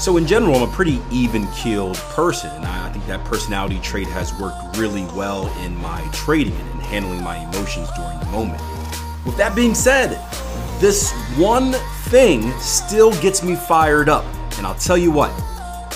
So in general, I'm a pretty even-keeled person. And I think that personality trait has worked really well in my trading and in handling my emotions during the moment. With that being said, this one thing still gets me fired up. And I'll tell you what,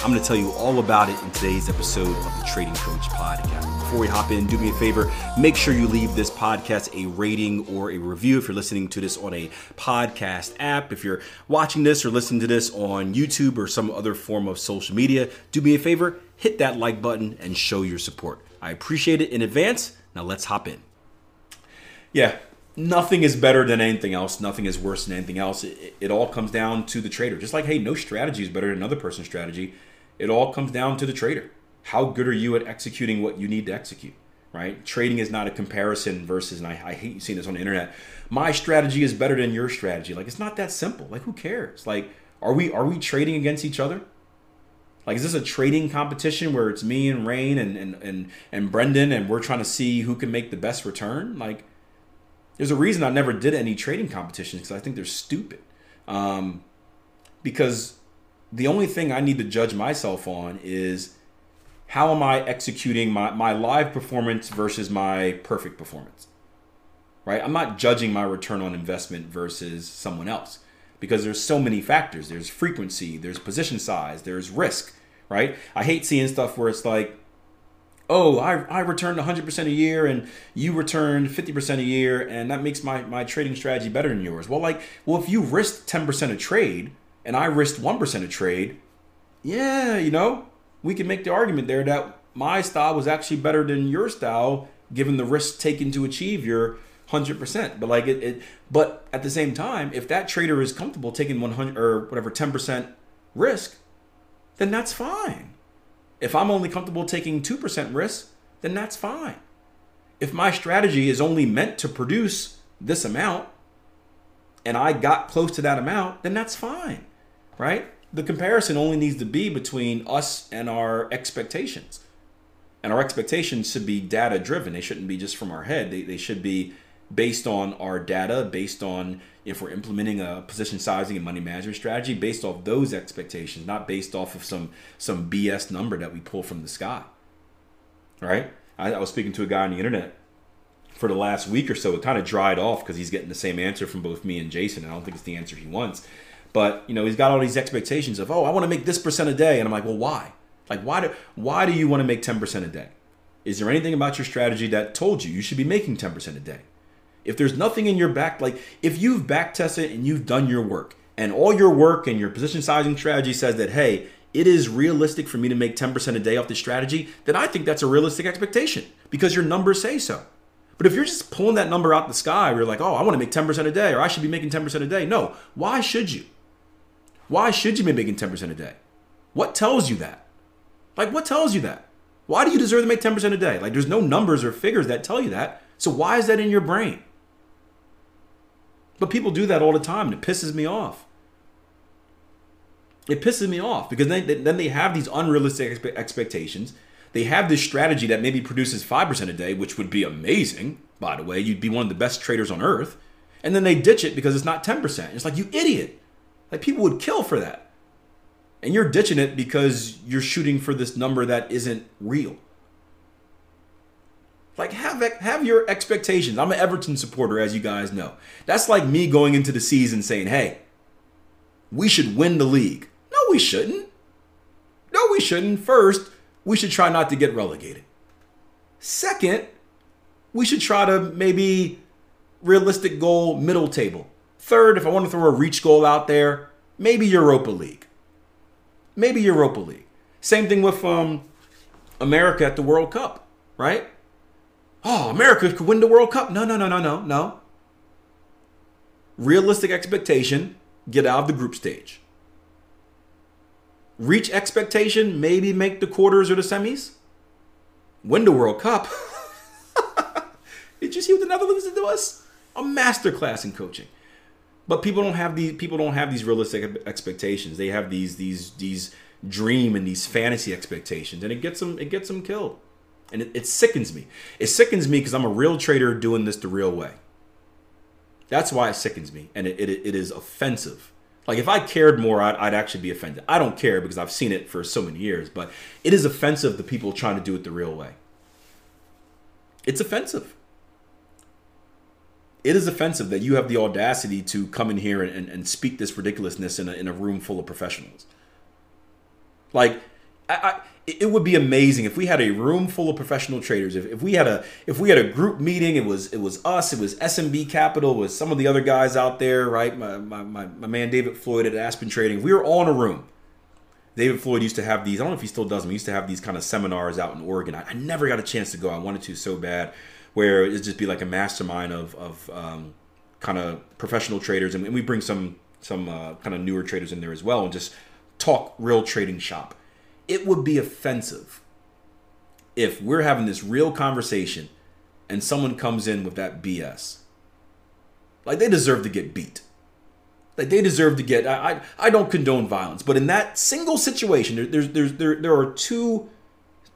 I'm going to tell you all about it in today's episode of the Trading Coach Podcast. Before we hop in, do me a favor, make sure you leave this podcast a rating or a review if you're listening to this on a podcast app. If you're watching this or listening to this on YouTube or some other form of social media, do me a favor, hit that like button and show your support. I appreciate it in advance. Now let's hop in. Yeah, nothing is better than anything else. Nothing is worse than anything else. It, it, all comes down to the trader. Just like, hey, no strategy is better than another person's strategy. It all comes down to the trader. How good are you at executing what you need to execute? Right? Trading is not a comparison versus, and I, I hate seeing this on the internet. My strategy is better than your strategy. Like it's not that simple. Like who cares? Like are we are we trading against each other? Like, is this a trading competition where it's me and Rain and, and, and, and Brendan and we're trying to see who can make the best return? Like, there's a reason I never did any trading competitions because I think they're stupid. Um, because the only thing I need to judge myself on is how am I executing my, my live performance versus my perfect performance. Right? I'm not judging my return on investment versus someone else because there's so many factors. There's frequency, there's position size, there's risk, right? I hate seeing stuff where it's like, oh, I, I returned 100% a year and you returned 50% a year and that makes my, my trading strategy better than yours. Well, like, well, if you risked 10% a trade and I risked 1% a trade, yeah, you know, we can make the argument there that my style was actually better than your style given the risk taken to achieve your 100%. But like it, it but at the same time, if that trader is comfortable taking 100 or whatever 10% risk, then that's fine if I'm only comfortable taking 2% risk, then that's fine. If my strategy is only meant to produce this amount and I got close to that amount, then that's fine, right? The comparison only needs to be between us and our expectations. And our expectations should be data driven. They shouldn't be just from our head. They, they should be based on our data, based on if we're implementing a position sizing and money management strategy based off those expectations, not based off of some some BS number that we pull from the sky. Right? I, I was speaking to a guy on the internet for the last week or so. It kind of dried off because he's getting the same answer from both me and Jason. I don't think it's the answer he wants. But you know, he's got all these expectations of, oh, I want to make this percent a day, and I'm like, well, why? Like, why do why do you want to make 10% a day? Is there anything about your strategy that told you you should be making 10% a day? If there's nothing in your back, like if you've back tested and you've done your work, and all your work and your position sizing strategy says that, hey, it is realistic for me to make 10% a day off this strategy, then I think that's a realistic expectation because your numbers say so. But if you're just pulling that number out the sky, you're like, oh, I want to make 10% a day, or I should be making 10% a day. No. Why should you? Why should you be making 10% a day? What tells you that? Like, what tells you that? Why do you deserve to make 10% a day? Like, there's no numbers or figures that tell you that. So, why is that in your brain? But people do that all the time, and it pisses me off. It pisses me off because then, then they have these unrealistic expectations. They have this strategy that maybe produces 5% a day, which would be amazing, by the way. You'd be one of the best traders on earth. And then they ditch it because it's not 10%. It's like, you idiot. Like, people would kill for that. And you're ditching it because you're shooting for this number that isn't real. Like have have your expectations. I'm an Everton supporter, as you guys know. That's like me going into the season saying, "Hey, we should win the league." No, we shouldn't. No, we shouldn't. First, we should try not to get relegated. Second, we should try to maybe realistic goal middle table. Third, if I want to throw a reach goal out there, maybe Europa League. Maybe Europa League. Same thing with um, America at the World Cup, right? oh, America could win the World Cup. No, no, no, no, no, no. Realistic expectation get out of the group stage. reach expectation, maybe make the quarters or the semis, win the World Cup. Did you see what the Netherlands did to us? A masterclass in coaching. But people don't have these people don't have these realistic expectations. They have these these these dream and these fantasy expectations, and it gets them it gets them killed, and it, it sickens me. It sickens me because I'm a real trader doing this the real way. That's why it sickens me, and it, it, it is offensive. Like if I cared more, I'd, I'd actually be offended. I don't care because I've seen it for so many years, but it is offensive to people trying to do it the real way. It's offensive. It is offensive that you have the audacity to come in here and, and, speak this ridiculousness in a, in a room full of professionals. Like, I, I it would be amazing if we had a room full of professional traders. If, if we had a if we had a group meeting, it was it was us, it was SMB Capital, it was some of the other guys out there, right? My my, my, my man David Floyd at Aspen Trading. We were all in a room. David Floyd used to have these. I don't know if he still does them. He used to have these kind of seminars out in Oregon. I, I never got a chance to go. I wanted to so bad, where it'd just be like a mastermind of of um, kind of professional traders, and we bring some some uh, kind of newer traders in there as well, and just talk real trading shop it would be offensive if we're having this real conversation and someone comes in with that BS. Like they deserve to get beat. Like they deserve to get. I I, I don't condone violence, but in that single situation, there, there's there's there there are two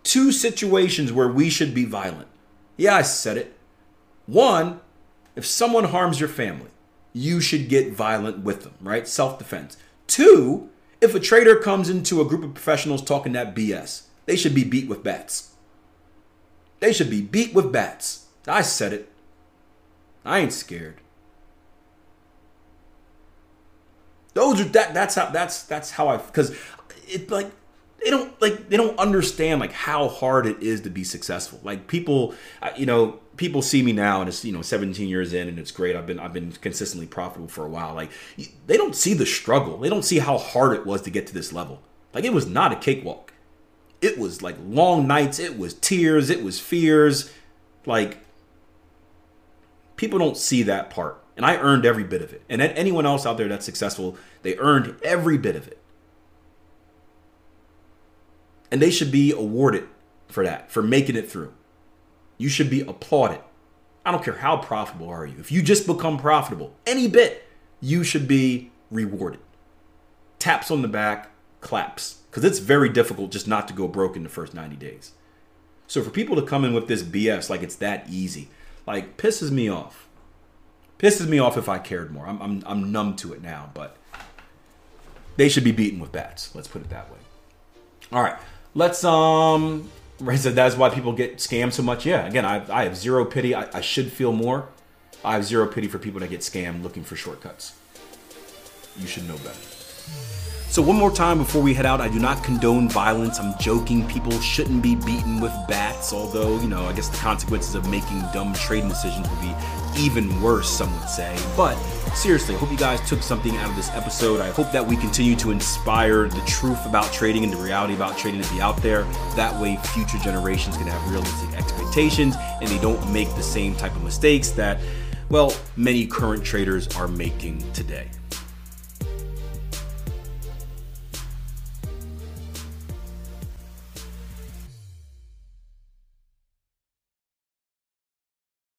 two situations where we should be violent. Yeah, I said it. One, if someone harms your family, you should get violent with them, right? Self defense. Two, if a trader comes into a group of professionals talking that BS, they should be beat with bats. They should be beat with bats. I said it. I ain't scared. Those are that that's how that's that's how I because it like they don't like they don't understand like how hard it is to be successful. Like people, you know, people see me now and it's you know 17 years in and it's great. I've been I've been consistently profitable for a while. Like they don't see the struggle. They don't see how hard it was to get to this level. Like it was not a cakewalk. It was like long nights. It was tears. It was fears. Like people don't see that part. And I earned every bit of it. And anyone else out there that's successful, they earned every bit of it. And they should be awarded for that, for making it through. You should be applauded. I don't care how profitable are you. If you just become profitable any bit, you should be rewarded. Taps on the back, claps. Because it's very difficult just not to go broke in the first 90 days. So for people to come in with this BS like it's that easy, like pisses me off. Pisses me off if I cared more. I'm, I'm, I'm numb to it now, but they should be beaten with bats. Let's put it that way. All right. Let's um right so that's why people get scammed so much. Yeah, again, I, I have zero pity. I, I should feel more. I have zero pity for people that get scammed looking for shortcuts. You should know better. So, one more time before we head out, I do not condone violence. I'm joking. People shouldn't be beaten with bats, although, you know, I guess the consequences of making dumb trading decisions would be even worse, some would say. But seriously, I hope you guys took something out of this episode. I hope that we continue to inspire the truth about trading and the reality about trading to be out there. That way, future generations can have realistic expectations and they don't make the same type of mistakes that, well, many current traders are making today.